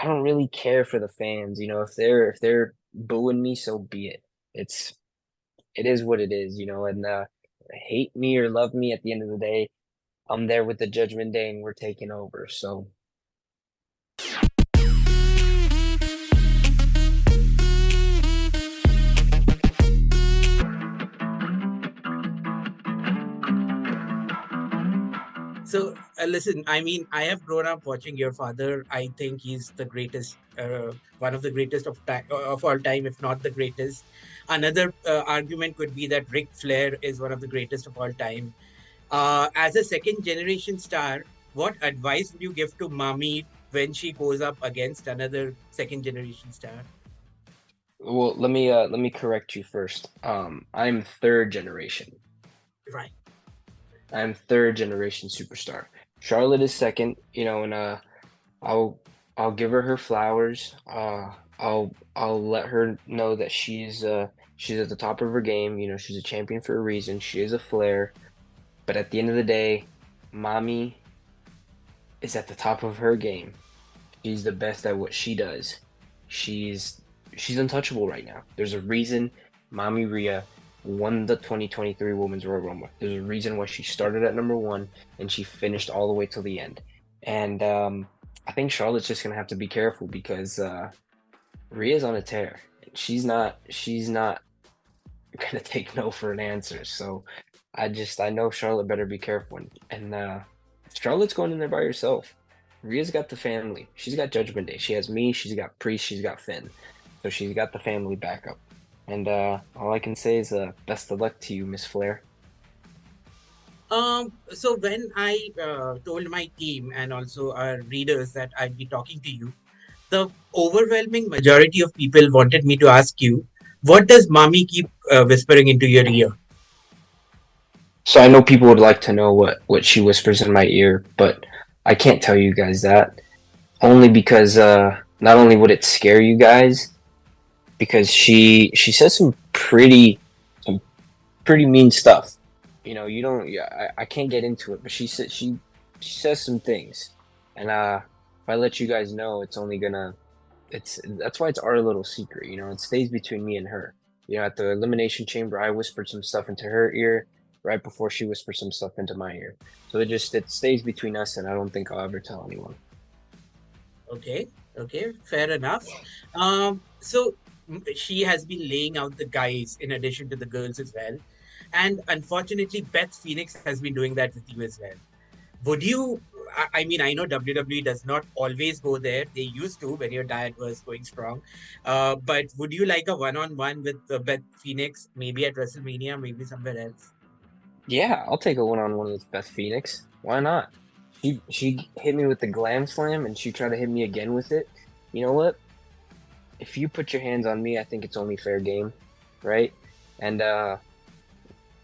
I don't really care for the fans, you know, if they're if they're booing me, so be it. It's it is what it is, you know, and uh hate me or love me at the end of the day, I'm there with the judgment day and we're taking over. So So, uh, listen, I mean, I have grown up watching your father. I think he's the greatest, uh, one of the greatest of time of all time, if not the greatest. Another uh, argument could be that Ric Flair is one of the greatest of all time. Uh, as a second generation star, what advice would you give to Mommy when she goes up against another second generation star? well, let me uh let me correct you first. Um I'm third generation. Right. I'm third generation superstar. Charlotte is second, you know, and uh, I'll I'll give her her flowers. Uh, I'll I'll let her know that she's uh she's at the top of her game. You know, she's a champion for a reason. She is a flair, but at the end of the day, mommy is at the top of her game. She's the best at what she does. She's she's untouchable right now. There's a reason mommy Rhea won the 2023 Women's Royal Rumble. There's a reason why she started at number one and she finished all the way till the end. And um, I think Charlotte's just gonna have to be careful because uh, Rhea's on a tear. She's not. She's not gonna take no for an answer. So I just I know Charlotte better be careful. And, and uh, Charlotte's going in there by herself. Rhea's got the family. She's got Judgment Day. She has me. She's got Priest. She's got Finn. So she's got the family backup. And uh, all I can say is uh, best of luck to you, Miss Flair. Um, so when I uh, told my team and also our readers that I'd be talking to you, the overwhelming majority of people wanted me to ask you, what does mommy keep uh, whispering into your ear? So I know people would like to know what what she whispers in my ear, but I can't tell you guys that only because uh, not only would it scare you guys, because she she says some pretty some pretty mean stuff. You know, you don't. Yeah, I, I can't get into it, but she said she she says some things, and uh, if I let you guys know, it's only gonna. It's that's why it's our little secret. You know, it stays between me and her. You know, at the elimination chamber, I whispered some stuff into her ear right before she whispered some stuff into my ear. So it just it stays between us, and I don't think I'll ever tell anyone. Okay, okay, fair enough. Um, so she has been laying out the guys in addition to the girls as well, and unfortunately, Beth Phoenix has been doing that with you as well. Would you? I mean, I know WWE does not always go there. They used to when your diet was going strong. Uh, but would you like a one-on-one with uh, Beth Phoenix, maybe at WrestleMania, maybe somewhere else? Yeah, I'll take a one on one with Beth Phoenix. Why not? She she hit me with the glam slam, and she tried to hit me again with it. You know what? If you put your hands on me, I think it's only fair game, right? And uh,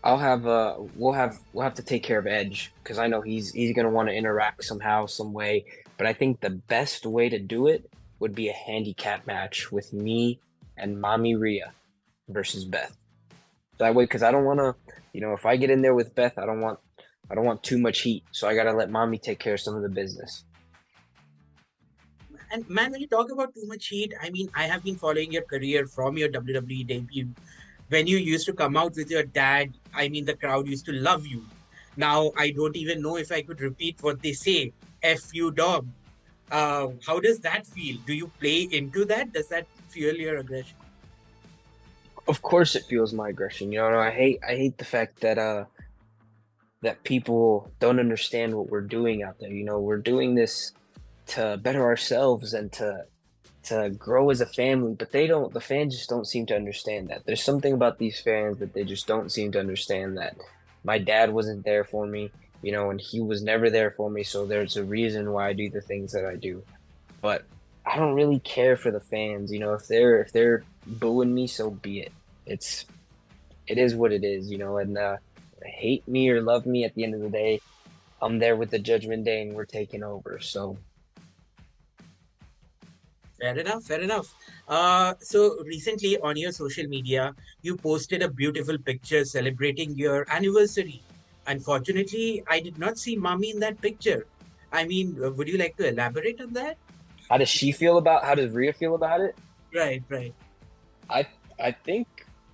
I'll have uh, we'll have we'll have to take care of Edge because I know he's he's gonna want to interact somehow, some way. But I think the best way to do it would be a handicap match with me and Mommy Rhea versus Beth. That way, because I don't want to, you know, if I get in there with Beth, I don't want I don't want too much heat. So I gotta let Mommy take care of some of the business. And man, when you talk about too much heat, I mean, I have been following your career from your WWE debut. When you used to come out with your dad, I mean, the crowd used to love you. Now, I don't even know if I could repeat what they say. F you, dog. Uh, how does that feel? Do you play into that? Does that fuel your aggression? Of course, it fuels my aggression. You know, I hate I hate the fact that uh that people don't understand what we're doing out there. You know, we're doing this to better ourselves and to to grow as a family, but they don't the fans just don't seem to understand that. There's something about these fans that they just don't seem to understand that my dad wasn't there for me, you know, and he was never there for me, so there's a reason why I do the things that I do. But I don't really care for the fans, you know, if they're if they're booing me, so be it. It's it is what it is, you know, and uh hate me or love me at the end of the day, I'm there with the judgment day and we're taking over. So Fair enough, fair enough. Uh, so recently on your social media, you posted a beautiful picture celebrating your anniversary. Unfortunately, I did not see mommy in that picture. I mean, uh, would you like to elaborate on that? how does she feel about? How does Rhea feel about it? Right, right. I I think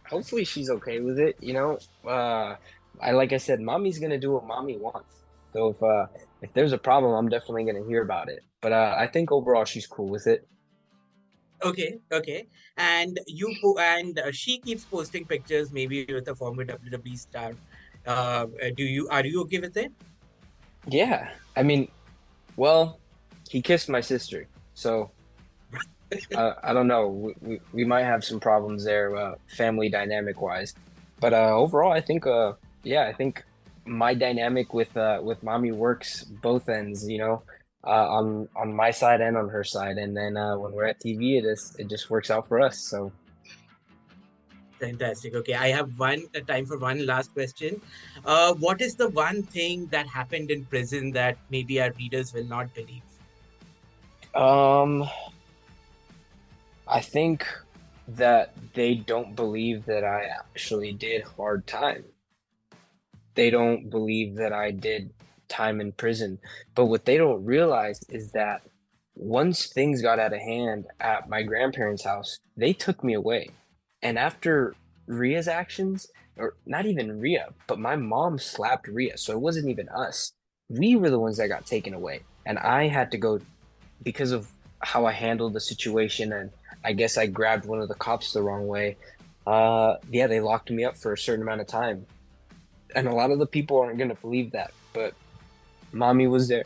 hopefully she's okay with it. You know, uh, I like I said, mommy's gonna do what mommy wants. So if uh, if there's a problem, I'm definitely gonna hear about it. But uh, I think overall she's cool with it. Okay, okay. And you po- and uh, she keeps posting pictures, maybe with a former WWE star. Uh, do you are you okay with it? Yeah, I mean, well, he kissed my sister, so uh, I don't know. We, we, we might have some problems there, uh, family dynamic wise. But uh, overall, I think, uh, yeah, I think my dynamic with uh, with mommy works both ends. You know, uh, on on my side and on her side. And then uh, when we're at TV, it just it just works out for us. So Fantastic. Okay, I have one uh, time for one last question. Uh, what is the one thing that happened in prison that maybe our readers will not believe? um, I think that they don't believe that I actually did hard time. They don't believe that I did time in prison. But what they don't realize is that once things got out of hand at my grandparents' house, they took me away. And after Rhea's actions, or not even Rhea, but my mom slapped Rhea, so it wasn't even us. We were the ones that got taken away. And I had to go because of how I handled the situation and I guess I grabbed one of the cops the wrong way. Uh yeah, they locked me up for a certain amount of time. And a lot of the people aren't gonna believe that, but mommy was there.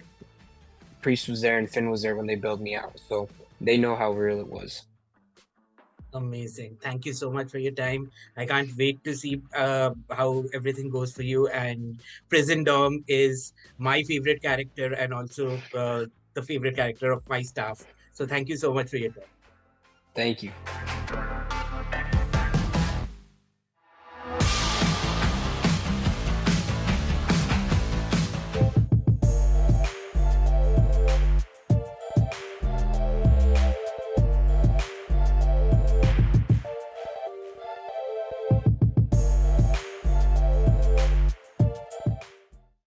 Priest was there and Finn was there when they bailed me out. So they know how real it was. Amazing. Thank you so much for your time. I can't wait to see uh, how everything goes for you. And Prison Dom is my favorite character and also uh, the favorite character of my staff. So thank you so much for your time. Thank you.